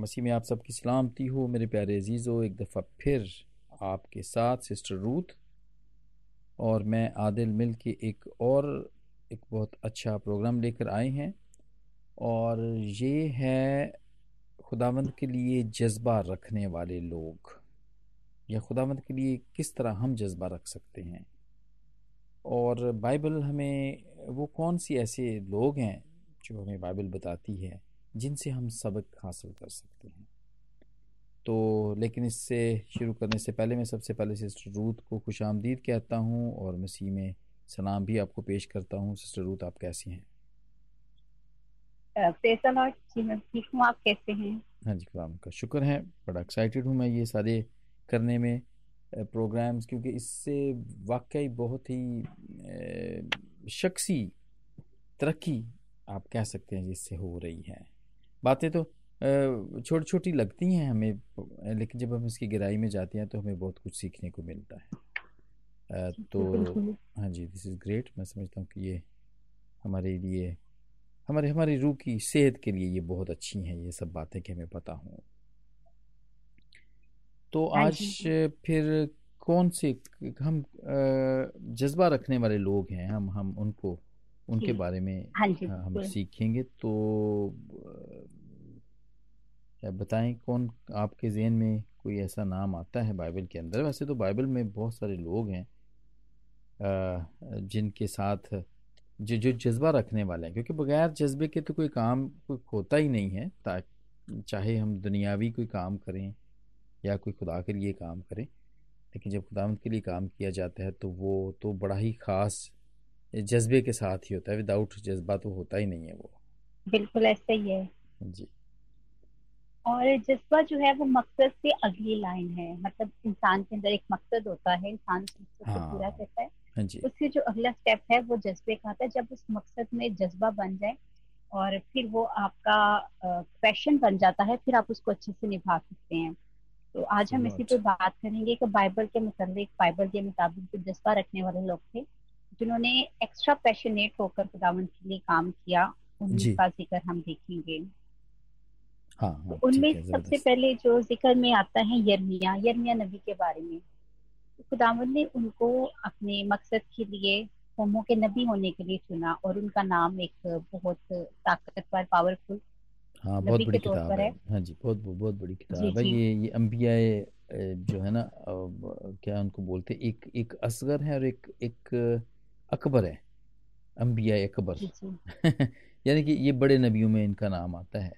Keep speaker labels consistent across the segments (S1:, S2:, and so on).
S1: मसीह में आप सबकी सलामती हो, मेरे प्यारे अजीज़ो, एक दफ़ा फिर आपके साथ, सिस्टर रूथ और मैं आदिल मिल के एक और, एक बहुत अच्छा प्रोग्राम लेकर आए हैं और ये है खुदावंद के लिए जज्बा रखने वाले लोग। या खुदावंद के लिए किस तरह हम जज्बा रख सकते हैं? और बाइबल हमें, वो कौन सी ऐसे लोग हैं जो हमें बाइबल बताती है? जिनसे हम सबक हासिल कर सकते हैं। तो लेकिन इससे शुरू करने से पहले मैं सबसे पहले सिस्टर रूथ को खुश आमदीद कहता हूँ और मसीह में सलाम भी आपको पेश करता हूँ। सिस्टर रूथ आप कैसी हैं?
S2: ठीक हूँ आप कैसे हैं?
S1: हाँ जी खुदा का शुक्र है। बड़ा एक्साइटेड हूँ मैं ये सारे करने में प्रोग्राम्स क्योंकि इससे वाकई बहुत ही शख्सी तरक्की आप कह सकते हैं जिससे हो रही है। बातें तो छोटी छोटी लगती हैं हमें लेकिन जब हम इसकी गहराई में जाते हैं तो हमें बहुत कुछ सीखने को मिलता है। तो हाँ जी दिस इज़ ग्रेट मैं समझता हूँ कि ये हमारे लिए हमारे हमारी रूह की सेहत के लिए ये बहुत अच्छी हैं ये सब बातें कि हमें पता हों। तो हाँ आज फिर कौन से हम जज्बा रखने वाले लोग हैं हम हम उनको उनके बारे में हाँ हम सीखेंगे। तो बताएँ कौन आपके जहन में कोई ऐसा नाम आता है बाइबल के अंदर? वैसे तो बाइबल में बहुत सारे लोग हैं जिनके साथ जो जो जज्बा रखने वाले हैं। क्योंकि बगैर जज्बे के तो कोई काम कोई होता ही नहीं है ताकि चाहे हम दुनियावी कोई काम करें या कोई खुदा के लिए काम करें लेकिन जब खुदा के लिए काम किया जाता है तो वो तो बड़ा ही ख़ास जज्बे के साथ ही होता है। विदाउट जज्बा तो होता ही नहीं है वो।
S2: बिल्कुल ऐसा ही है।
S1: जी।
S2: और जज्बा जो है वो मकसद से अगली लाइन है। मतलब इंसान के अंदर एक मकसद होता है इंसान हाँ, पूरा करता है। हाँ उसके जो अगला स्टेप है वो जज्बे का आता है। जब उस मकसद में जज्बा बन जाए और फिर वो आपका पैशन बन जाता है फिर आप उसको अच्छे से निभा सकते हैं। तो आज हम इसी पे बात करेंगे कि बाइबल के मुताबिक बाइबल के मुताबिक जो जज्बा रखने वाले लोग थे जिन्होंने एक्स्ट्रा पैशनेट होकर खुदावन के लिए काम किया उनका ज़िक्र हम देखेंगे।
S1: हाँ, हाँ,
S2: तो उनमें सबसे पहले जो ज़िक्र में आता है यरमिया यरमिया नबी के बारे में तो खुदावन ने उनको अपने मकसद के लिए कौमों के नबी होने के लिए चुना और उनका नाम एक बहुत ताकतवर पावरफुल
S1: हाँ बहुत बड़ी किताब है। हाँ। जी बहुत बहुत बड़ी किताब है। ये ये अम्बिया जो है ना क्या उनको बोलते एक एक असगर है और एक एक अकबर है अम्बिया अकबर। यानी कि ये बड़े नबियों में इनका नाम आता है।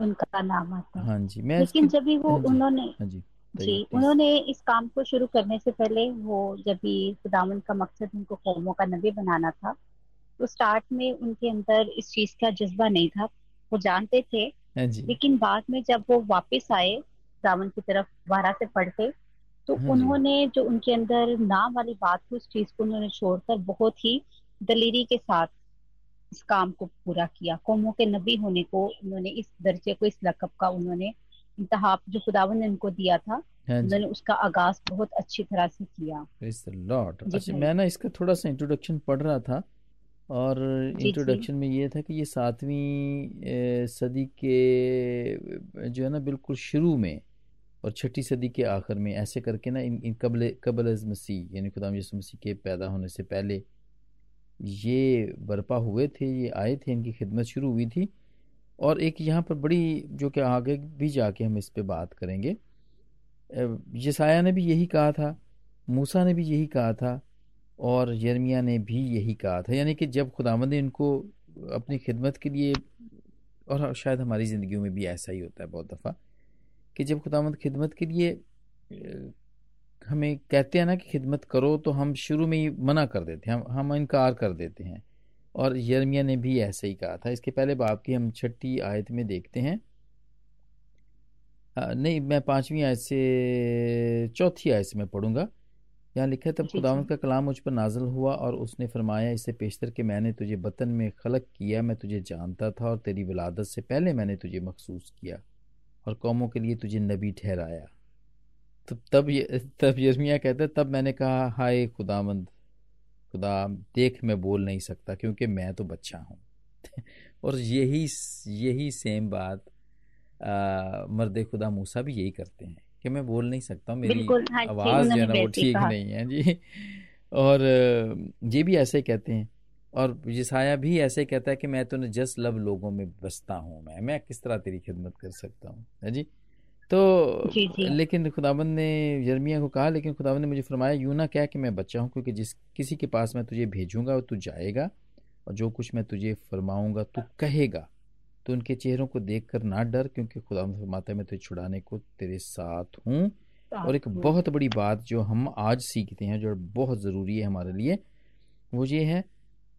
S2: उनका नाम आता है।
S1: हाँ जी मैं
S2: लेकिन जब भी वो हाँ उन्होंने हाँ जी जी उन्होंने इस काम को शुरू करने से पहले वो जब भी खुदावन का मकसद उनको कौमों का नबी बनाना था तो स्टार्ट में उनके अंदर इस चीज़ का जज्बा नहीं था। वो जानते थे
S1: हाँ जी।
S2: लेकिन बाद में जब वो वापस आए खुदावन की तरफ़ बारह से पढ़ते तो हाँ उन्होंने जो उनके अंदर नाम वाली बात थी उस चीज़ को उन्होंने छोड़कर बहुत ही दलेरी के साथ इस काम को पूरा किया। कौमों के नबी होने को उन्होंने इस दर्जे को इस लकब का उन्होंने इंतहा जो खुदावन ने उनको दिया था हाँ उन्होंने उसका आगाज़ बहुत अच्छी तरह से किया।
S1: अच्छा मैं ना इसका थोड़ा सा इंट्रोडक्शन पढ़ रहा था और इंट्रोडक्शन में ये था कि ये सातवीं सदी के जो है ना बिल्कुल शुरू में और छठी सदी के आखिर में ऐसे करके ना इन, इन कबल कबल मसीह यानी खुदाम यसु मसीह के पैदा होने से पहले ये बर्पा हुए थे, ये आए थे, इनकी खिदमत शुरू हुई थी। और एक यहाँ पर बड़ी, जो कि आगे भी जाके हम इस पर बात करेंगे। यसाया ने भी यही कहा था, मूसा ने भी यही कहा था, और यरमिया ने भी यही कहा था। यानी कि जब खुदावंद ने इनको अपनी खिदमत के लिए, और शायद हमारी ज़िंदगी में भी ऐसा ही होता है बहुत दफ़ा, कि जब खुदावंद खिदमत के लिए हमें कहते हैं ना कि खिदमत करो तो हम शुरू में ही मना कर देते हैं हम हम इनकार कर देते हैं। और यरमिया ने भी ऐसे ही कहा था। इसके पहले बाप की हम छठी आयत में देखते हैं। आ, नहीं मैं पांचवी आयत से चौथी आयत से मैं पढ़ूँगा। यहाँ लिखा है तब खुदावन का कलाम मुझ पर नाजल हुआ और उसने फरमाया इसे पेशतर के मैंने तुझे बतन में खलक किया मैं तुझे जानता था और तेरी विलादत से पहले मैंने तुझे मखसूस किया और कौमों के लिए तुझे नबी ठहराया। तो तब ये तब यर्मिया कहते तब मैंने कहा हाय खुदामंद खुदा देख मैं बोल नहीं सकता क्योंकि मैं तो बच्चा हूँ। और यही यही सेम बात मर्द खुदा मूसा भी यही करते हैं कि मैं बोल नहीं सकता हूँ मेरी हाँ आवाज़ जो है ना वो ठीक नहीं है जी। और ये भी ऐसे कहते हैं। और जिसाया भी ऐसे कहता है कि मैं तो न जस लब लोगों में बसता हूँ मैं मैं किस तरह तेरी खिदमत कर सकता हूँ है जी? तो जी जी। लेकिन खुदाबंद ने यर्मिया को कहा लेकिन खुदाबंद ने मुझे फरमाया यूँ ना क्या कि मैं बच्चा हूँ क्योंकि जिस किसी के पास मैं तुझे भेजूँगा तू जाएगा और जो कुछ मैं तुझे फरमाऊँगा तू कहेगा। तो उनके चेहरों को देख कर ना डर क्योंकि खुदा फरमाता है मैं तुझे छुड़ाने को तेरे साथ हूँ। और एक बहुत बड़ी बात जो हम आज सीखते हैं जो बहुत ज़रूरी है हमारे लिए वो ये है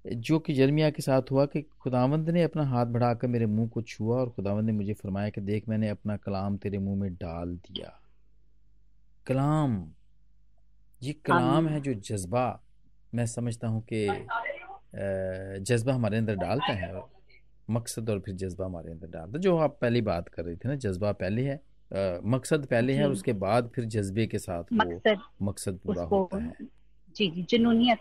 S1: जो कि जर्मिया के साथ हुआ कि खुदावंद ने अपना हाथ बढ़ाकर मेरे मुँह को छुआ और खुदावंद ने मुझे फरमाया कि देख मैंने अपना कलाम तेरे मुँह में डाल दिया। कलाम ये कलाम है जो जज्बा मैं समझता हूँ कि जज्बा हमारे अंदर डालता है। मकसद और फिर जज्बा हमारे अंदर डालता जो आप पहली बात कर रहे थे ना जज्बा पहले है आ, मकसद पहले है और उसके बाद फिर जज्बे के साथ मकसद वो मकसद पूरा होता है।
S2: जी जी जुनूनियत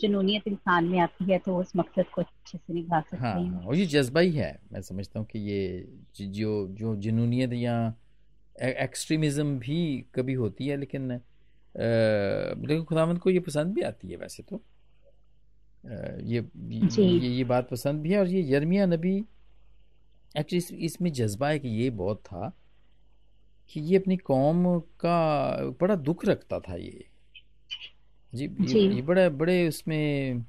S2: जुनूनियत इंसान में आती है तो उस मकसद को अच्छे से निभा सकते हाँ, हैं
S1: और ये जज्बा ही है। मैं समझता हूँ कि ये जो जो जुनूनियत या एक्सट्रीमिज्म भी कभी होती है लेकिन लेकिन खुदावंद को ये पसंद भी आती है वैसे तो। ये ये ये बात पसंद भी है और ये यर्मिया नबी एक्चुअली इस, इसमें जज्बा है कि ये बहुत था कि ये अपनी कौम का बड़ा दुख रखता था ये। जी, जी। ये, ये बड़े बड़े उसमें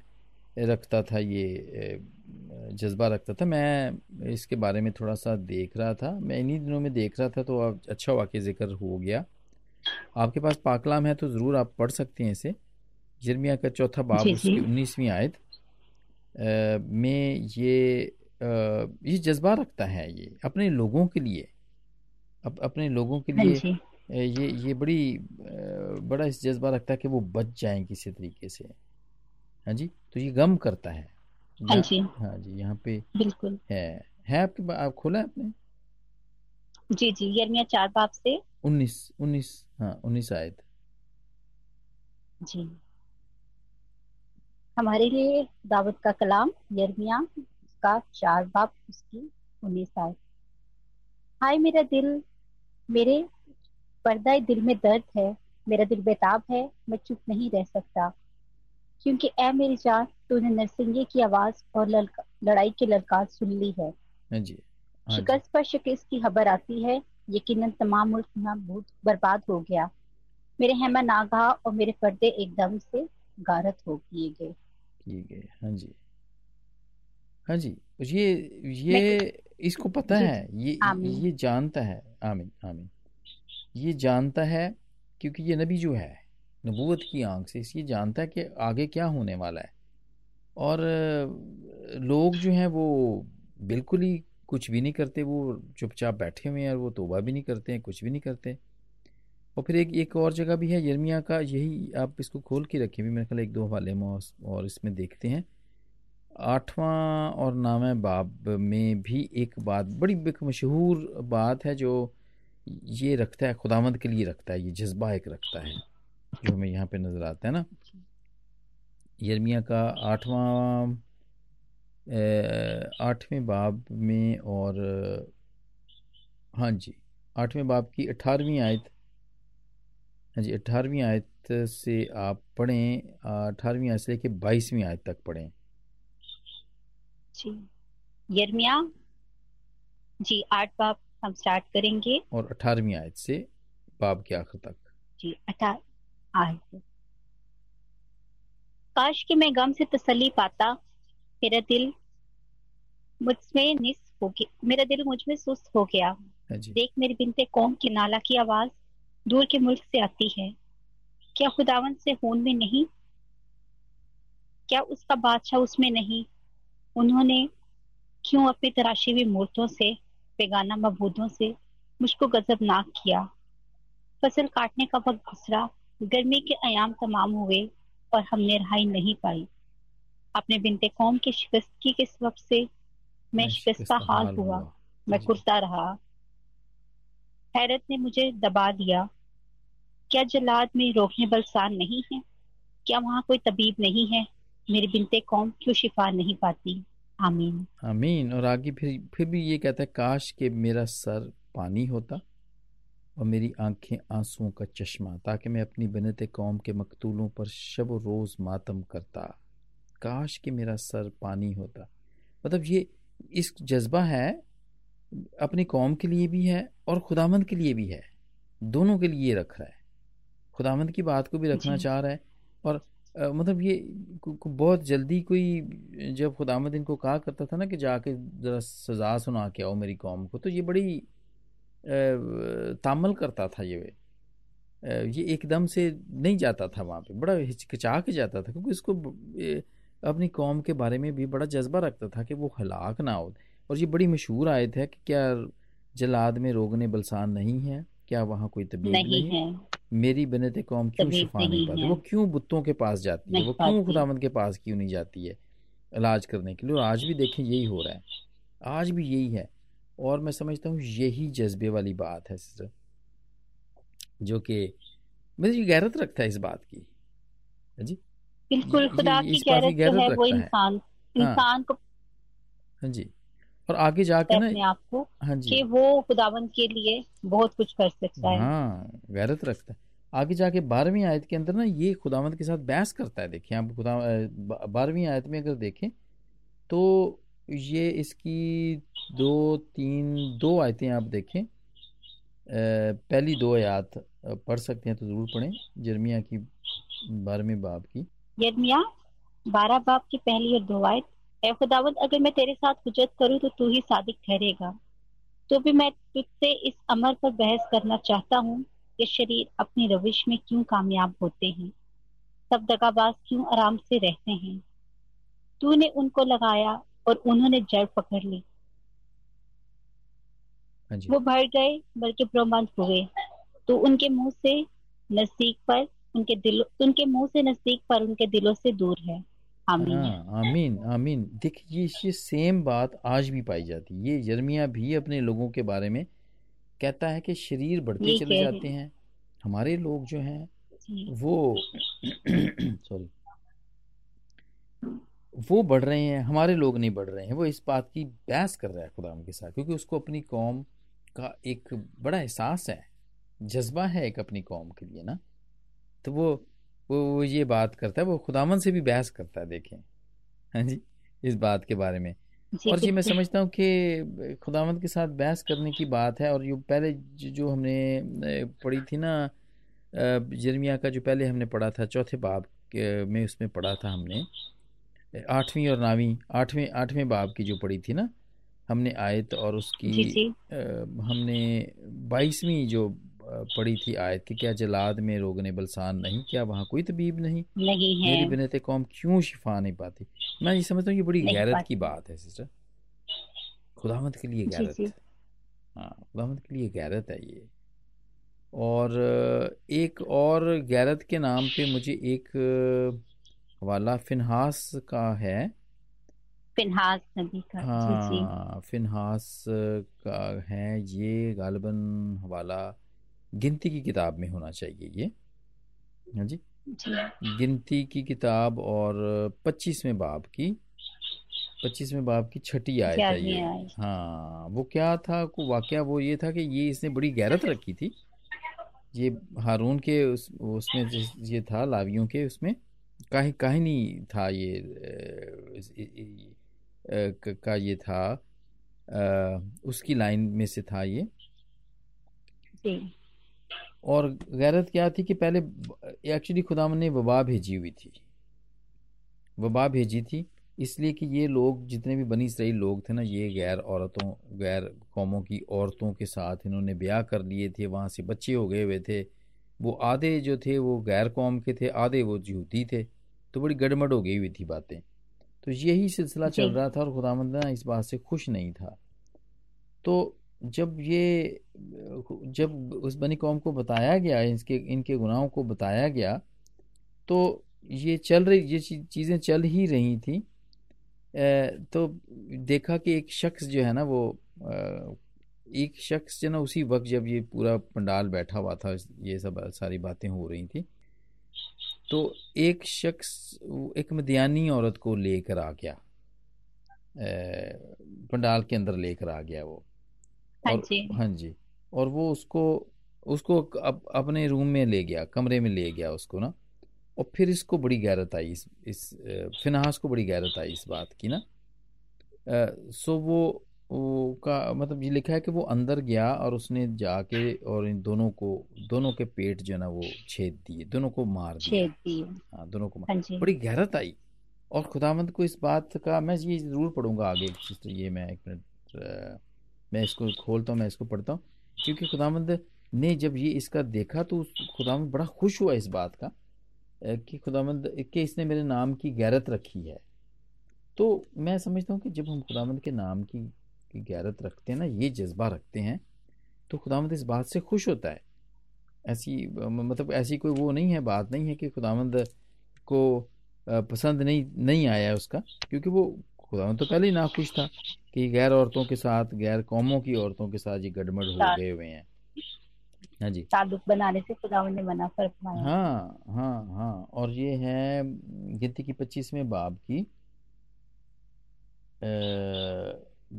S1: रखता था ये जज्बा रखता था। मैं इसके बारे में थोड़ा सा देख रहा था। मैं इन्हीं दिनों में देख रहा था तो अच्छा वाकई ज़िक्र हो गया। आपके पास पाकलाम है तो ज़रूर आप पढ़ सकते हैं इसे। जर्मिया का चौथा बाब उसकी उन्नीसवीं आयत। में ये आ, ये जज्बा रखता है ये अपने लोगों के लिए। अप, अपने लोगों के लिए हाँ ये ये बड़ी बड़ा इस जज्बा रखता है कि वो बच जाएँ किसी तरीके से। हाँ जी? तो ये गम करता है। हाँ जी। हाँ जी यहाँ पे
S2: बिल्कुल।
S1: है। है आपके आप खोला है आपने?
S2: जी जी यर्मिया चार बाप से।
S1: उन्नीस उन्नीस हाँ उन्नीस आयत।
S2: जी। हमारे लिए दावत का कलाम यर्मिया का चार बाप उसकी उन्नीस साल हाय मेरा दिल मेरे पर्दा दिल में दर्द है मेरा दिल बेताब है मैं चुप नहीं रह सकता। क्योंकि ए मेरी जान तूने नरसिंगे की आवाज़ और लड़ाई के ललकार सुन ली है।
S1: हाँ
S2: हाँ शिकस्त पर शिकस्त की खबर आती है यकीनन तमाम मुल्क बहुत बर्बाद हो गया। मेरे हेमा नागा और मेरे पर्दे एकदम से गारत हो किए गए।
S1: किए गए हाँ जी। हाँ जी ये ये इसको पता है ये ये जानता है आमीन आमीन। ये जानता है क्योंकि ये नबी जो है नबूत की आँख से ये जानता है कि आगे क्या होने वाला है। और, लोग जो हैं वो बिल्कुल ही कुछ भी नहीं करते, वो चुपचाप बैठे हुए हैं और वो तोबा भी नहीं करते हैं, कुछ भी नहीं करते। और फिर एक एक और जगह भी है, यर्मिया का, यही आप इसको खोल के रखें भी, मेरे ख्याल एक दो हवाले में और इसमें देखते हैं। आठवां और नाम बाब में भी एक बात, बड़ी एक मशहूर बात है जो ये रखता है खुदामंद के लिए रखता है, ये जज्बा एक रखता है, जो हमें यहाँ पे नज़र आता है ना। यर्मिया का आठवां आठवें बाब में और हाँ जी, आठवें बाब की अठारहवीं आयत हाँ जी, अठारहवीं आयत से आप पढ़ें अठारहवीं आयत से लेके बाईसवीं आयत तक पढ़ें।
S2: जी। यर्मिया? जी, आठ बाब हम स्टार्ट करेंगे।
S1: और अठारहवीं आयत से बाब के आखिर तक।
S2: जी अठार आयत काश कि मैं गम से तसल्ली पाता मेरा दिल मुझमें निस हो गया मेरा दिल मुझमें सुस्त हो गया। हाँ देख मेरी बिनते कौम की नाला की आवाज़ दूर के मुल्क से आती है। क्या खुदावन से होन में नहीं? क्या उसका बादशाह उसमें नहीं? उन्होंने क्यों अपनी तराशी हुई मूर्तों से बेगाना मबूदों से मुझको गजबनाक किया। फ़सल काटने का वक्त गुजरा गर्मी के आयाम तमाम हुए और हमने रहाई नहीं पाई। अपने बिनते कौम की शिकस्तगी के सबब से मैं शिकस्ता हाल हुआ मैं कुर्ता रहा। हैरत ने मुझे दबा दिया क्या जलाद में रोकने बलसान नहीं है? क्या वहाँ कोई तबीब नहीं है? मेरी बिनते कौम क्यों शिफा नहीं पाती? आमीन।
S1: आमीन। और आगे फिर फिर भी ये कहता है काश के मेरा सर पानी होता और मेरी आँखें आंसुओं का चश्मा ताकि मैं अपनी बनत कौम के मकतूलों पर शब रोज़ मातम करता। काश कि मेरा सर पानी होता। मतलब ये इस जज्बा है अपनी कौम के लिए भी है और खुदामंद के लिए भी है। दोनों के लिए रख रहा है। खुदामंद की बात को भी रखना चाह रहा है और आ, मतलब ये बहुत जल्दी कोई जब खुदामंद इनको कहा करता था ना कि जाके ज़रा सज़ा सुना के आओ मेरी कौम को तो ये बड़ी तामल करता था ये। ये एकदम से नहीं जाता था वहाँ पे बड़ा हिचकिचा के जाता था क्योंकि इसको अपनी कौम के बारे में भी बड़ा जज्बा रखता था कि वो हलाक ना हो। और ये बड़ी मशहूर आयत है कि क्या जलाद में रोगने बलसान नहीं है क्या वहाँ कोई तबीयत नहीं, नहीं है। मेरी बनते कौम क्यों शिफा नहीं पाती? वो क्यों बुतों के पास जाती है? वो क्यों खुदामंद के पास क्यों नहीं जाती है इलाज करने के लिए? और आज भी देखें यही हो रहा है। आज भी यही है। और मैं समझता हूँ यही जज्बे वाली बात है सिस्टर जो कि मुझे गैरत रखता है इस बात की। हाँ जी?
S2: बिल्कुल खुदा की गैरत जो है वो इंसान हाँ। इंसान को
S1: हाँ जी। और आगे जाके
S2: ना आपको हाँ जी। कि वो खुदावंत के लिए बहुत कुछ कर सकता है।
S1: हाँ गैरत रखता है। आगे जाके बारहवीं आयत के अंदर ना ये खुदावंत के साथ बहस करता है देखिए आप खुदा बारहवीं आयत में अगर देखें तो ये इसकी दो तीन दो आयतें आप देखें पहली दो आयात पढ़ सकते हैं तो ज़रूर पढ़ें जर्मिया की बारहवीं बाब की।
S2: जर्मिया बारह बाब की पहली और दो आयत। ए खुदावत अगर मैं तेरे साथ हुजत करूँ तो तू ही सादिक ठहरेगा। तो भी मैं तुझसे इस अमर पर बहस करना चाहता हूँ कि शरीर अपनी रविश में क्यों कामयाब होते हैं? सब दगाबाज क्यों आराम से रहते हैं? तूने उनको लगाया और उन्होंने जड़ पकड़ ली। हाँ वो भर गए बल्कि ब्रह्मांड हुए। तो उनके मुँह से नज़दीक पर उनके दिल उनके मुँह से नज़दीक पर उनके दिलों से दूर है। आमीन।
S1: हाँ, आमीन आमीन। देखिए ये सेम बात आज भी पाई जाती है। ये जर्मिया भी अपने लोगों के बारे में कहता है कि शरीर बढ़ते चले जाते हैं। हमारे लोग जो हैं वो सॉरी वो बढ़ रहे हैं हमारे लोग नहीं बढ़ रहे हैं। वो इस बात की बहस कर रहा है खुदा के साथ क्योंकि उसको अपनी कौम का एक बड़ा एहसास है। जज्बा है एक अपनी कौम के लिए ना। तो वो वो वो ये बात करता है वो खुदामन से भी बहस करता है देखें। हाँ जी इस बात के बारे में। और जी मैं समझता हूँ कि खुदामंद के साथ बहस करने की बात है और ये पहले जो हमने पढ़ी थी ना जर्मिया का जो पहले हमने पढ़ा था चौथे बाब में उसमें पढ़ा था हमने। आठवीं और नावीं आठवें आठवें बाब की जो पढ़ी थी ना हमने आयत और उसकी जी जी। आ, हमने बाईसवीं जो पढ़ी थी आयत कि क्या जलाद में रोगने बलसान नहीं? क्या वहाँ कोई तबीब नहीं?
S2: नहीं है।
S1: मेरी बिनत कौम क्यों शिफा नहीं पाती? मैं ये समझता हूँ ये बड़ी गैरत की बात है सिस्टर खुदामद के लिए गैरत हाँ खुदामद के लिए गैरत है ये। और एक और गैरत के नाम पे मुझे एक हवाला फिनहास का है।
S2: फिनहास नबी का हाँ।
S1: फिनहास का है ये गालबन हवाला। गिनती की किताब में होना चाहिए ये। हाँ जी। गिनती की किताब और पच्चीसवें बाब की पच्चीसवें बाब की छठी आयत है ये। हाँ वो क्या था को वाक्य वो ये था कि ये इसने बड़ी गैरत रखी थी। ये हारून के उस उसमें ये था लावियों के उसमें कहीं कहीं नहीं था ये का ये था उसकी लाइन में से था ये। और गैरत क्या थी कि पहले एक्चुअली खुदा ने वबा भेजी हुई थी। वबा भेजी थी इसलिए कि ये लोग जितने भी बनी सही लोग थे ना ये गैर औरतों गैर कौमों की औरतों के साथ इन्होंने ब्याह कर लिए थे वहाँ से बच्चे हो गए हुए थे। वो आधे जो थे वो गैर कौम के थे आधे वो यहूदी थे। तो बड़ी गड़मड़ हो गई हुई थी बातें। तो यही सिलसिला चल रहा था और खुदामंद इस बात से खुश नहीं था। तो जब ये, जब उस बनी कौम को बताया गया, इसके, इनके गुनाहों को बताया गया तो ये चल रही, ये चीज़ें चल ही रही थी। तो देखा कि एक शख्स जो है ना, वो एक शख्स जो ना, उसी वक्त जब ये पूरा पंडाल बैठा हुआ था, ये सब सारी बातें हो रही थी तो एक शख्स, एक मदियानी औरत को लेकर आ गया। पंडाल के अंदर लेकर आ गया वो। हाँ जी। हाँ जी और वो उसको उसको अप, अपने रूम में ले गया कमरे में ले गया उसको ना और फिर इसको बड़ी गैरत आई इस इस फिनहास को बड़ी गैरत आई इस बात की ना। आ, सो वो वो का मतलब ये लिखा है कि वो अंदर गया और उसने जाके और इन दोनों को दोनों के पेट जो है ना वो छेद दिए दोनों को मार दिए। हाँ दोनों को मार हाँ बड़ी गहरत आई। और खुदामंद को इस बात का मैं ये ज़रूर पढ़ूँगा आगे सिस्टर ये मैं एक मिनट मैं इसको खोलता हूँ, मैं इसको पढ़ता हूँ। क्योंकि खुदामंद ने जब ये इसका देखा तो खुदामंद बड़ा खुश हुआ इस बात का कि खुदामंद के इसने मेरे नाम की गैरत रखी है। तो मैं समझता हूँ कि जब हम खुदामंद के नाम की की गैरत रखते हैं ना, ये जज्बा रखते हैं तो खुदामंद इस बात से खुश होता है। ऐसी मतलब ऐसी कोई वो नहीं है, बात नहीं है कि खुदामंद को पसंद नहीं नहीं आया उसका, क्योंकि वो खुदावंद तो पहले ही नाखुश था कि गैर औरतों के साथ गैर कौमों की औरतों के साथ ये गड़बड़ हो गए हुए हैं। हाँ जी।
S2: ताल्लुक बनाने से खुदावंद ने मना फरमाया
S1: हाँ हाँ हाँ। और ये है गिनती की पच्चीसवें बाब की।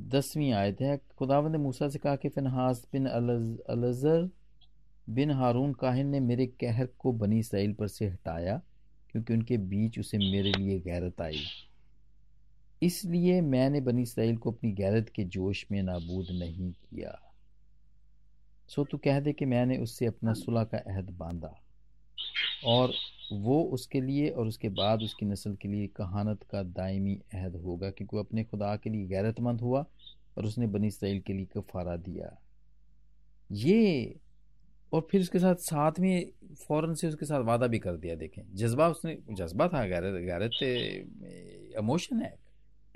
S1: दसवीं आयत है। खुदावंद ने मूसा से कहा कि फिनहास बिन अलजर बिन हारून काहिन ने मेरे कहर को बनी इसराइल पर से हटाया क्योंकि उनके बीच उसे मेरे लिए गैरत आई। इसलिए मैंने बनी इसराइल को अपनी गैरत के जोश में नाबूद नहीं किया। सो तू कह दे कि मैंने उससे अपना सुलह का अहद बांधा और वो उसके लिए और उसके बाद उसकी नस्ल के लिए कहानत का दायमी अहद होगा क्योंकि वो अपने खुदा के लिए गैरतमंद हुआ और उसने बनी इसराइल के लिए कफारा दिया। ये और फिर उसके साथ साथ में फ़ौरन से उसके साथ वादा भी कर दिया, देखें। जज्बा उसने, जज्बा था, गैरत गैरत इमोशन है।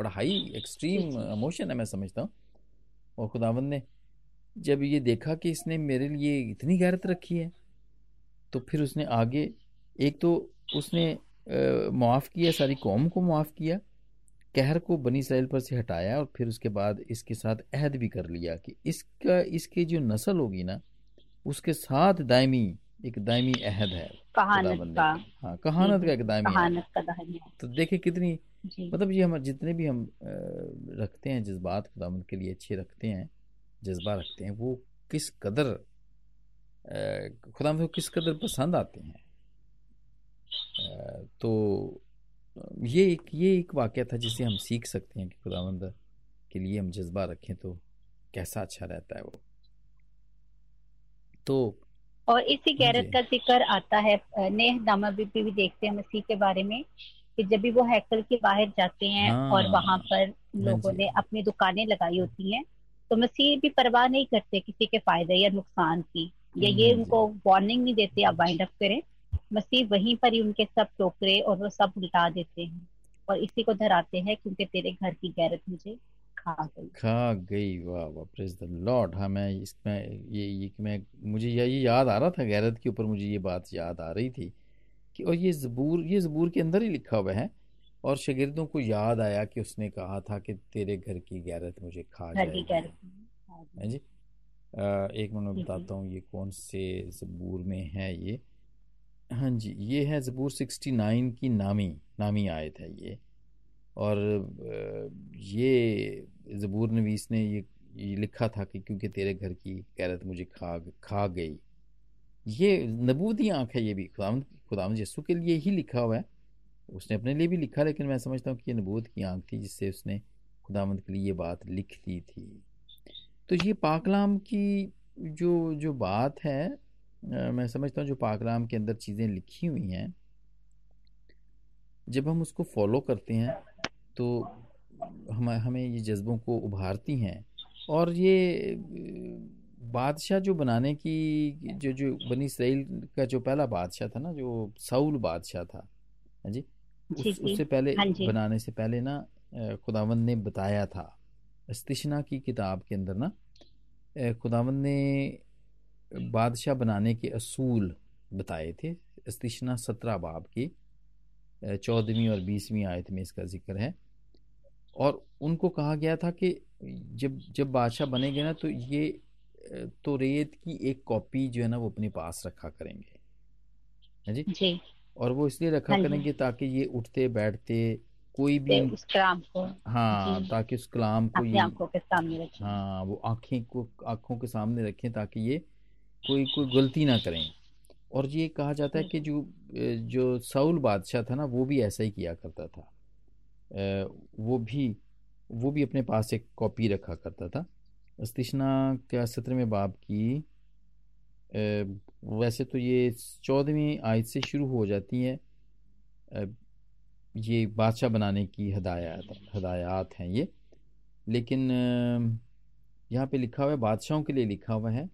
S1: बड़ा हाई एक्सट्रीम इमोशन है मैं समझता हूँ। और खुदावंद ने जब ये देखा कि इसने मेरे लिए इतनी गैरत रखी है तो फिर उसने आगे एक तो उसने मुआफ़ किया सारी कौम को मुआफ़ किया कहर को बनी इसराइल पर से हटाया और फिर उसके बाद इसके साथ अहद भी कर लिया कि इसका इसकी जो नस्ल होगी ना उसके साथ दायमी एक दायमी अहद है
S2: कहानत का।
S1: हाँ कहानत का एक दायमी कहानत का तो देखे कितनी मतलब ये हम जितने भी हम रखते हैं जज्बात खुदामंद के लिए अच्छे रखते हैं जज्बा रखते हैं वो किस कदर खुदा को किस कदर पसंद आते हैं? तो ये एक ये एक वाक्य था जिसे हम सीख सकते हैं कि खुदावंद के लिए हम जज्बा रखें तो कैसा अच्छा रहता है वो।
S2: तो और इसी गैरत का ज़िक्र आता है नेह नामा भी, भी देखते हैं मसीह के बारे में। कि जब भी वो हैकल के बाहर जाते हैं हाँ, और वहाँ पर हाँ लोगों ने अपनी दुकानें लगाई होती हैं तो मसीह भी परवाह नहीं करते किसी के फ़ायदे या नुकसान की या ये हम्म, उनको वार्निंग नहीं देते आप वाइंड अप करें। मसीह वहीं पर ही उनके सब टोकरे और वो सब उल्टा देते हैं और इसी को धराते हैं क्योंकि तेरे घर की गैरत मुझे खा गई।
S1: खा गई वाह वाह प्रेज द लॉर्ड हाँ मैं इसमें ये ये मैं मुझे यही याद आ रहा था गैरत के ऊपर मुझे ये बात याद आ रही थी। कि और ये जबूर ये जबूर के अंदर ही लिखा हुआ है और शागिर्दों को याद आया कि उसने कहा था कि तेरे घर की गैरत मुझे खा जाएगी। है जी। एक मिनट में बताता हूँ ये कौन से ज़बूर में है ये? हाँ जी ये है ज़बूर सिक्सटी नाइन की नामी नामी आयत है ये। और ये ज़बूर नवीस ने ये ये लिखा था कि क्योंकि तेरे घर की गैरत मुझे खा खा गई। ये नबूदी आँख है ये भी खुदाम खुदाम यसु के लिए ही लिखा हुआ है। उसने अपने लिए भी लिखा, लेकिन मैं समझता हूँ कि ये नबूद की आँख थी, जिससे उसने खुदामंद के लिए ये बात लिख दी थी। तो ये पाकलाम की जो जो बात है मैं समझता हूँ जो पाकलाम के अंदर चीज़ें लिखी हुई हैं, जब हम उसको फॉलो करते हैं तो हम, हमें ये जज्बों को उभारती हैं। और ये बादशाह जो बनाने की जो जो बनी इसराइल का जो पहला बादशाह था ना जो साउल बादशाह था हाँ जी उस, उससे पहले हाँ बनाने से पहले ना खुदावंद ने बताया था इस्तिशना की किताब के अंदर ना खुदावंद ने बादशाह बनाने के असूल बताए थे अस्तिशना सत्रह बाब की चौदहवीं और बीसवीं आयत में इसका ज़िक्र है। और उनको कहा गया था कि जब जब बादशाह बनेंगे ना तो ये तो रेत की एक कॉपी जो है ना वो अपने पास रखा करेंगे। है जी? जी। और वो इसलिए रखा हाँ करेंगे ताकि ये उठते बैठते कोई भी
S2: उस कलाम को
S1: हाँ ताकि उस कलाम को
S2: ये आँखों के सामने रखें।
S1: हाँ वो आँखें को आँखों के सामने रखें ताकि ये कोई कोई गलती ना करें। और ये कहा जाता है कि जो। जो साउल बादशाह था ना वो भी ऐसा ही किया करता था। वो भी वो भी अपने पास एक कॉपी रखा करता था। अस्तिशना क्या सत्रहवें बाब की वैसे तो ये चौदहवीं आयत से शुरू हो जाती है। ये बादशाह बनाने की हदायत हदायत हैं ये। लेकिन यहाँ पे लिखा हुआ है, बादशाहों के लिए लिखा हुआ है।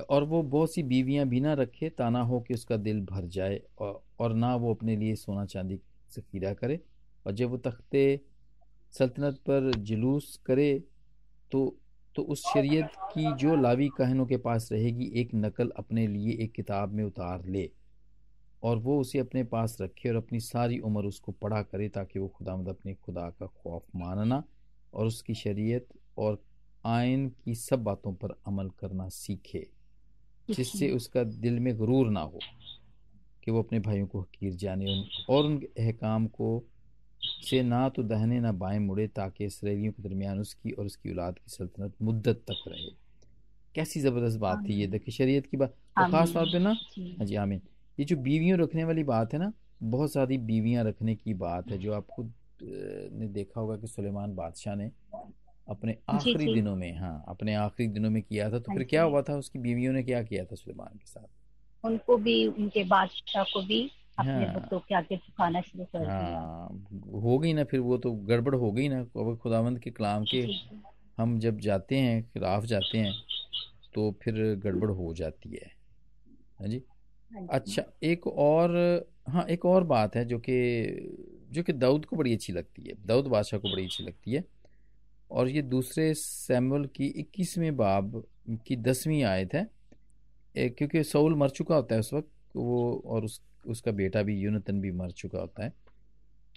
S1: और वो बहुत सी बीवियाँ भी ना रखे, ताना हो कि उसका दिल भर जाए और ना वो अपने लिए सोना चांदी जखीरा करे। और जब वो तख्ते सल्तनत पर जुलूस करे तो तो उस शरीयत की जो लावी कहनों के पास रहेगी एक नकल अपने लिए एक किताब में उतार ले और वो उसे अपने पास रखे और अपनी सारी उम्र उसको पढ़ा करे ताकि वो खुदा अपने खुदा का खौफ मानना और उसकी शरीयत और आयन की सब बातों पर अमल करना सीखे जिससे उसका दिल में गुरूर ना हो कि वो अपने भाइयों को हकीर जाने और उन अहकाम को से ना तो दहने ना बाएँ मुड़े ताकि इसराइलियों के दरमियान उसकी और उसकी औलाद की सल्तनत मुद्दत तक रहे। कैसी ज़बरदस्त बात थी ये देखिए शरीयत की बात। और ख़ास तौर पे ना हाँ जी आमीन। ये जो बीवियों रखने वाली बात है ना बहुत सारी बीवियाँ रखने की बात है जो आपको ने देखा होगा कि सुलेमान बादशाह ने अपने आखिरी दिनों में हाँ अपने आखिरी दिनों में किया था तो हाँ फिर क्या हुआ था उसकी बीवियों ने क्या किया था सुलेमान के साथ?
S2: उनको भी उनके बादशाह को भी अपने हाँ, के आगे झुकाना शुरू कर दिया।
S1: हाँ हो गई ना फिर वो तो गड़बड़ हो गई ना। अब खुदावंद के कलाम के हम जब जाते हैं खिलाफ जाते हैं तो फिर गड़बड़ हो जाती है। हाँ जी। हाँ अच्छा एक और हाँ एक और बात है जो कि जो कि दाऊद को बड़ी अच्छी लगती है। दाऊद बादशाह को बड़ी अच्छी लगती है। और ये दूसरे सैमुअल की इक्कीसवें बाब की दसवीं आयत है। क्योंकि सऊल मर चुका होता है उस वक्त वो और उस, उसका बेटा भी, यूनतन भी मर चुका होता है।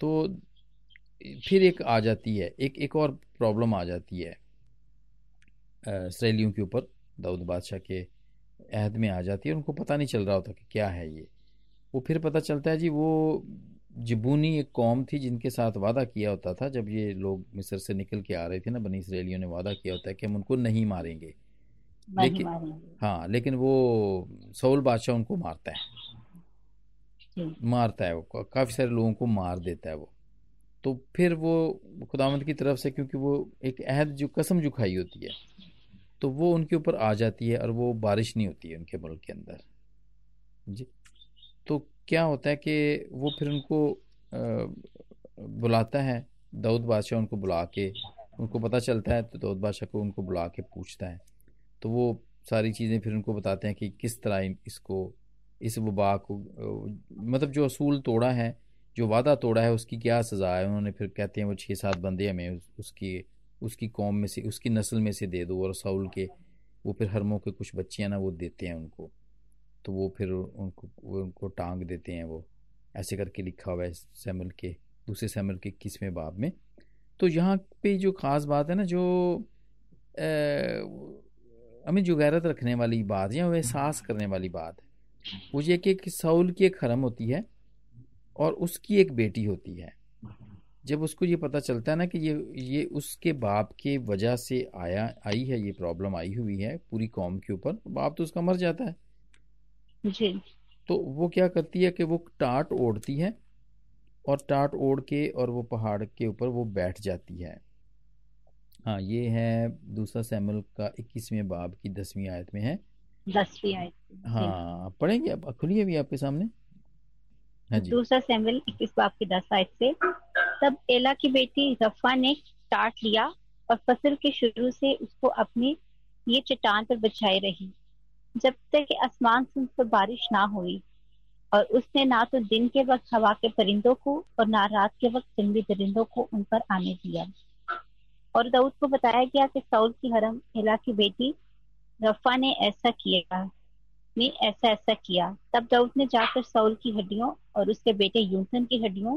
S1: तो फिर एक आ जाती है, एक एक और प्रॉब्लम आ जाती है इसराइलियों के ऊपर, दाऊद बादशाह के अहद में आ जाती है उनको पता नहीं चल रहा होता कि क्या है ये। वो फिर पता चलता है, जी, वो जिबूनी एक कौम थी जिनके साथ वादा किया होता था, जब ये लोग मिस्र से निकल के आ रहे थे ना, बनी इसराइलियों ने वादा किया होता है कि हम उनको नहीं मारेंगे। लेकिन हाँ लेकिन वो सऊल बादशाह उनको मारता है। मारता है वो काफ़ी सारे लोगों को मार देता है वो। तो फिर वो खुदामंद की तरफ़ से क्योंकि वो एक अहद जो कसम जो खाई होती है तो वो उनके ऊपर आ जाती है और वो बारिश नहीं होती है उनके मुल्क के अंदर। जी। तो क्या होता है कि वो फिर उनको बुलाता है दाऊद बादशाह उनको बुला के उनको पता चलता है तो दाऊद बादशाह को उनको बुला के पूछता है। तो वो सारी चीज़ें फिर उनको बताते हैं कि किस तरह इसको इस वबा को मतलब जो असूल तोड़ा है जो वादा तोड़ा है उसकी क्या सज़ा है? उन्होंने फिर कहते हैं वो छः सात बंदे हमें उस, उसकी उसकी कौम में से उसकी नस्ल में से दे दो और साउल के वो फिर हरमों के कुछ बच्चियाँ ना वो देते हैं उनको। तो वो फिर उनको उनको टांग देते हैं वो। ऐसे करके लिखा हुआ है सैमल के दूसरे सैमल के किसवें बाब में। तो यहाँ पे जो ख़ास बात है ना जो हमें जुगैरत रखने वाली बात या एहसास करने वाली बात है। वो ये कि सऊल की एक हरम होती है और उसकी एक बेटी होती है। जब उसको ये पता चलता है ना कि ये ये उसके बाप के वजह से आया आई है ये प्रॉब्लम आई हुई है पूरी कौम के ऊपर बाप तो उसका मर जाता है।
S2: जी।
S1: तो वो क्या करती है कि वो टाट ओढ़ती है और टाट ओढ़ के और वो पहाड़ के ऊपर वो बैठ जाती है। हाँ ये है दूसरा सैमुअल का इक्कीसवें बाब की दसवीं आयत में है।
S2: दसवीं आयत
S1: हाँ पढ़ेंगे आप खुलिए भी आपके सामने।
S2: हाँ जी। दूसरा सैमुअल इक्कीस बाब की दस आयत से तब एला की बेटी रफा ने काट लिया और फ़सल के शुरू से उसको अपनी ये चट्टान पर बचाई रही। जब तक आसमान से उस पर बारिश ना हुई और उसने ना तो दिन के वक्त हवा के परिंदों को और ना रात के वक्त जंगली परिंदों को उन पर आने दिया। और दाऊद को बताया गया कि साउल की हरम एला की बेटी रफा ने ऐसा किया ने ऐसा ऐसा किया। तब दाऊद ने जाकर साउल की हड्डियों और उसके बेटे यूसन की हड्डियों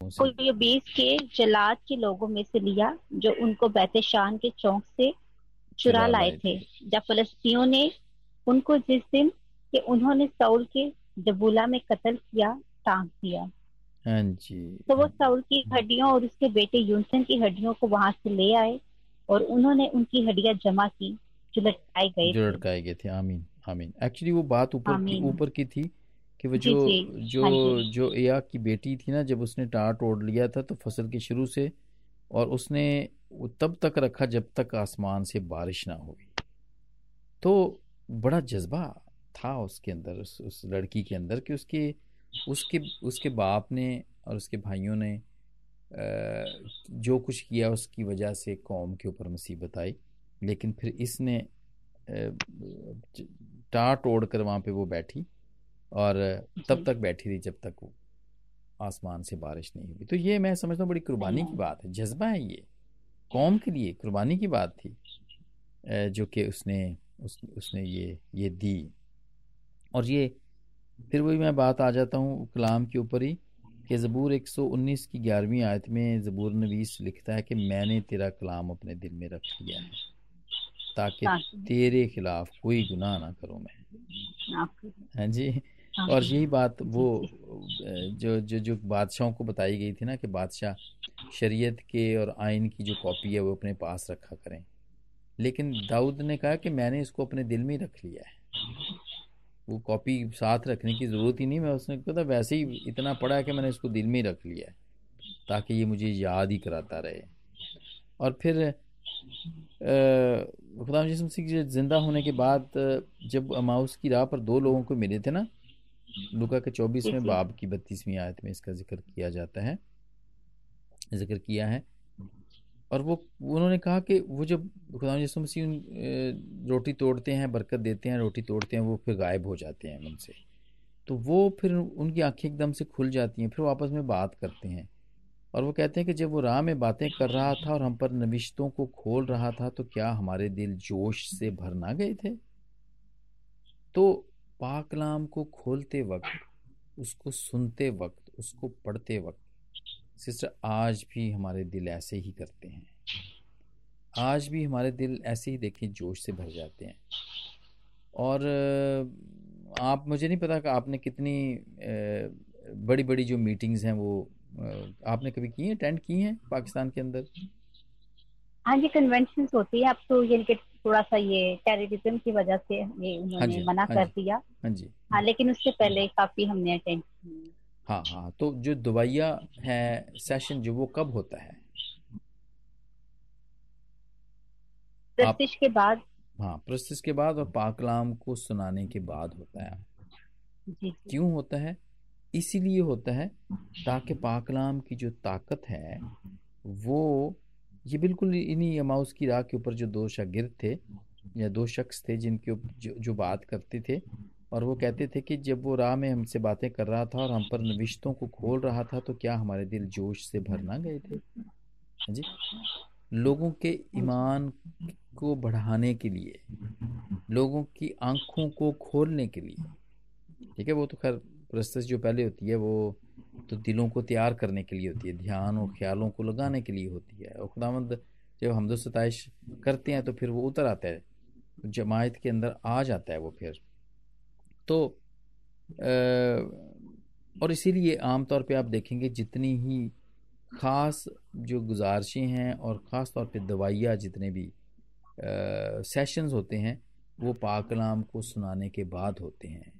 S2: को बीस के जलाद के लोगों में से लिया जो उनको बैतशान के चौक से चुरा लाए थे। जब फलस्तियों ने उनको जिस दिन कि उन्होंने साउल के जबूला में कत्ल किया टांग दिया।
S1: जी
S2: तो वो साउल की हड्डियों और उसके बेटे यूनसन की हड्डियों को वहाँ से ले आए और उन्होंने उनकी हड्डियाँ जमा की जो लटकाए गए
S1: जो लटकाए गए थे आमीन आमीन। एक्चुअली वो बात ऊपर की ऊपर की थी कि वो जो जी, जी, जो हाँ जो। एया की बेटी थी ना जब उसने टाट ओढ़ लिया था तो फ़सल के शुरू से और उसने वो तब तक रखा जब तक आसमान से बारिश ना हुई। तो बड़ा जज्बा था उसके अंदर उस, उस लड़की के अंदर कि उसके उसके उसके बाप ने और उसके भाइयों ने जो कुछ किया उसकी वजह से कौम के ऊपर मुसीबत आई। लेकिन फिर इसने टाट ओढ़ कर वहाँ पे वो बैठी और तब तक बैठी रही जब तक वो आसमान से बारिश नहीं हुई। तो ये मैं समझता हूँ बड़ी कुर्बानी की बात है जज्बा है ये। कौम के लिए कुर्बानी की बात थी जो कि उसने उस, उसने ये ये दी। और ये फिर वही मैं बात आ जाता हूँ कलाम के ऊपर ही कि ज़बूर 119 की ग्यारहवीं आयत में ज़बूर नवीस लिखता है कि मैंने तेरा कलाम अपने दिल में रख लिया है ताकि तेरे खिलाफ कोई गुनाह ना करूँ मैं। हाँ जी। हाँ। और यही बात वो जो। जो जो बादशाहों को बताई गई थी ना कि बादशाह शरीयत के और आइन की जो कॉपी है वो अपने पास रखा करें। लेकिन दाऊद ने कहा कि मैंने इसको अपने दिल में ही रख लिया है। वो कॉपी साथ रखने की ज़रूरत ही नहीं मैं उसने कहा था वैसे ही इतना पढ़ा कि मैंने इसको दिल में ही रख लिया है ताकि ये मुझे याद ही कराता रहे। और फिर खुदा जिसम सिंह ज़िंदा होने के बाद जब अमाउस की राह पर दो लोगों को मिले थे ना लुका के चौबीसवें बाब की बत्तीसवीं आयत में इसका ज़िक्र किया जाता है ज़िक्र किया है और वो, उन्होंने कहा कि वो जब खुदा यसु मसीह रोटी तोड़ते हैं, बरकत देते हैं, रोटी तोड़ते हैं, वो फिर गायब हो जाते हैं उनसे तो वो फिर उनकी आँखें एकदम से खुल जाती हैं, फिर वो आपस में बात करते हैं। और वो कहते हैं कि जब वो राह में बातें कर रहा था और हम पर नविश्तों को खोल रहा था तो क्या हमारे दिल जोश से भर ना गए थे? तो पाकलाम को खोलते वक्त, उसको सुनते वक्त, उसको पढ़ते वक्त सिस्टर आज भी हमारे दिल ऐसे ही करते हैं। आज भी हमारे दिल ऐसे ही देखें जोश से भर जाते हैं। और आप मुझे नहीं पता कि आपने कितनी बड़ी बड़ी जो मीटिंग्स हैं वो आपने कभी की हैं अटेंड की हैं पाकिस्तान के अंदर?
S2: हाँ जी कन्वेंशन होती है। अब तो ये थोड़ा सा ये टेररिज्म की वजह से ये उन्होंने हाँ मना हाँ कर दिया। हाँ जी। हाँ लेकिन उससे पहले काफ़ी हमने अटेंड की
S1: हाँ हाँ तो जो दवाइया है सेशन जो वो कब होता है?
S2: प्रस्तिश के बाद।
S1: हाँ प्रस्तिश के बाद और पाकलाम को सुनाने के बाद होता है। जी। क्यों होता है? इसीलिए होता है ताकि पाकलाम की जो ताकत है वो ये बिल्कुल इन्हीं अमाउस की राह के ऊपर जो दो शागिर्द थे या दो शख्स थे जिनके जो, जो बात करते थे और वो कहते थे कि जब वो राह में हमसे बातें कर रहा था और हम पर नविश्तों को खोल रहा था तो क्या हमारे दिल जोश से भर ना गए थे? हाँ जी। लोगों के ईमान को बढ़ाने के लिए, लोगों की आँखों को खोलने के लिए, ठीक है, वो तो खैर प्रोसेस जो पहले होती है, वो तो दिलों को तैयार करने के लिए होती है, ध्यान और ख्यालों को लगाने के लिए होती है। और खुदामंद जब हमदो सताइश करते हैं तो फिर वो उतर आता है, जमायत के अंदर आ जाता है वो फिर। तो और इसीलिए आम तौर पे आप देखेंगे जितनी ही ख़ास जो गुजारिशें हैं और ख़ास तौर पे दवाइयाँ जितने भी सेशंस होते हैं वो पाकलाम को सुनाने के बाद होते हैं।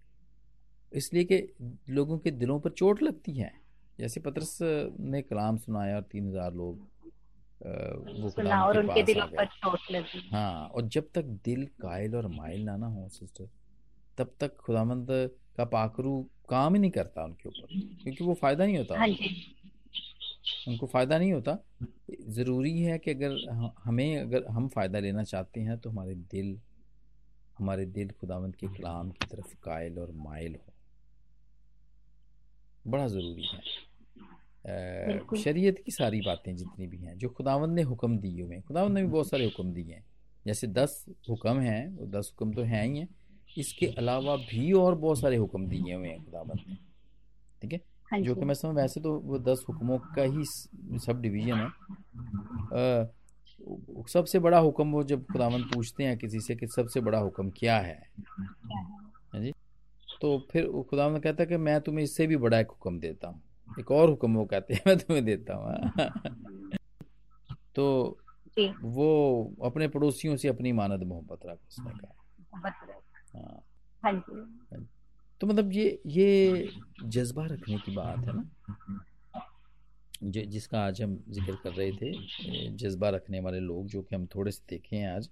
S1: इसलिए कि लोगों के दिलों पर चोट लगती है। जैसे पत्रस ने कलाम सुनाया और तीन हज़ार लोग
S2: वो कलाम और उनके दिलों पर चोट लगी।
S1: हाँ और जब तक दिल कायल और माइल ना ना हो सिस्टर तब तक खुदामंद का पाखरू काम ही नहीं करता उनके ऊपर क्योंकि वो फ़ायदा नहीं होता। हाँ उनको फ़ायदा नहीं होता। ज़रूरी है कि अगर हमें अगर हम फ़ायदा लेना चाहते हैं तो हमारे दिल हमारे दिल खुदावंद के कलाम की तरफ़ कायल और माइल हो। बड़ा ज़रूरी है। शरीयत की सारी बातें जितनी भी हैं जो खुदावंद ने हुक्म दिए हुए हैं खुदावंद ने भी बहुत सारे हुक्म दिए हैं। जैसे दस हुक्म हैं वो दस हुक्म तो हैं ही हैं। इसके अलावा भी और बहुत सारे हुक्म दिए हुए हैं खुदाबंद ने। ठीक है? हाँ जो। कि मैं समझ वैसे तो वो दस हुक्मों का ही सब डिवीज़न है। सबसे बड़ा हुक्म वो जब खुदावंद पूछते हैं किसी से कि सबसे बड़ा हुक्म क्या है? हाँ? जी। तो फिर खुदावंद कहता है कि मैं तुम्हें इससे भी बड़ा एक हुक्म देता हूँ। एक और हुक्म वो कहते हैं मैं तुम्हें देता हूँ। तो वो अपने पड़ोसियों से अपनी मानद मोहब्बत रख उसने कहा। हाँ।, जी तो मतलब ये ये जज्बा रखने की बात है ना जिसका आज हम ज़िक्र कर रहे थे जज्बा रखने वाले लोग जो कि हम थोड़े से देखे हैं आज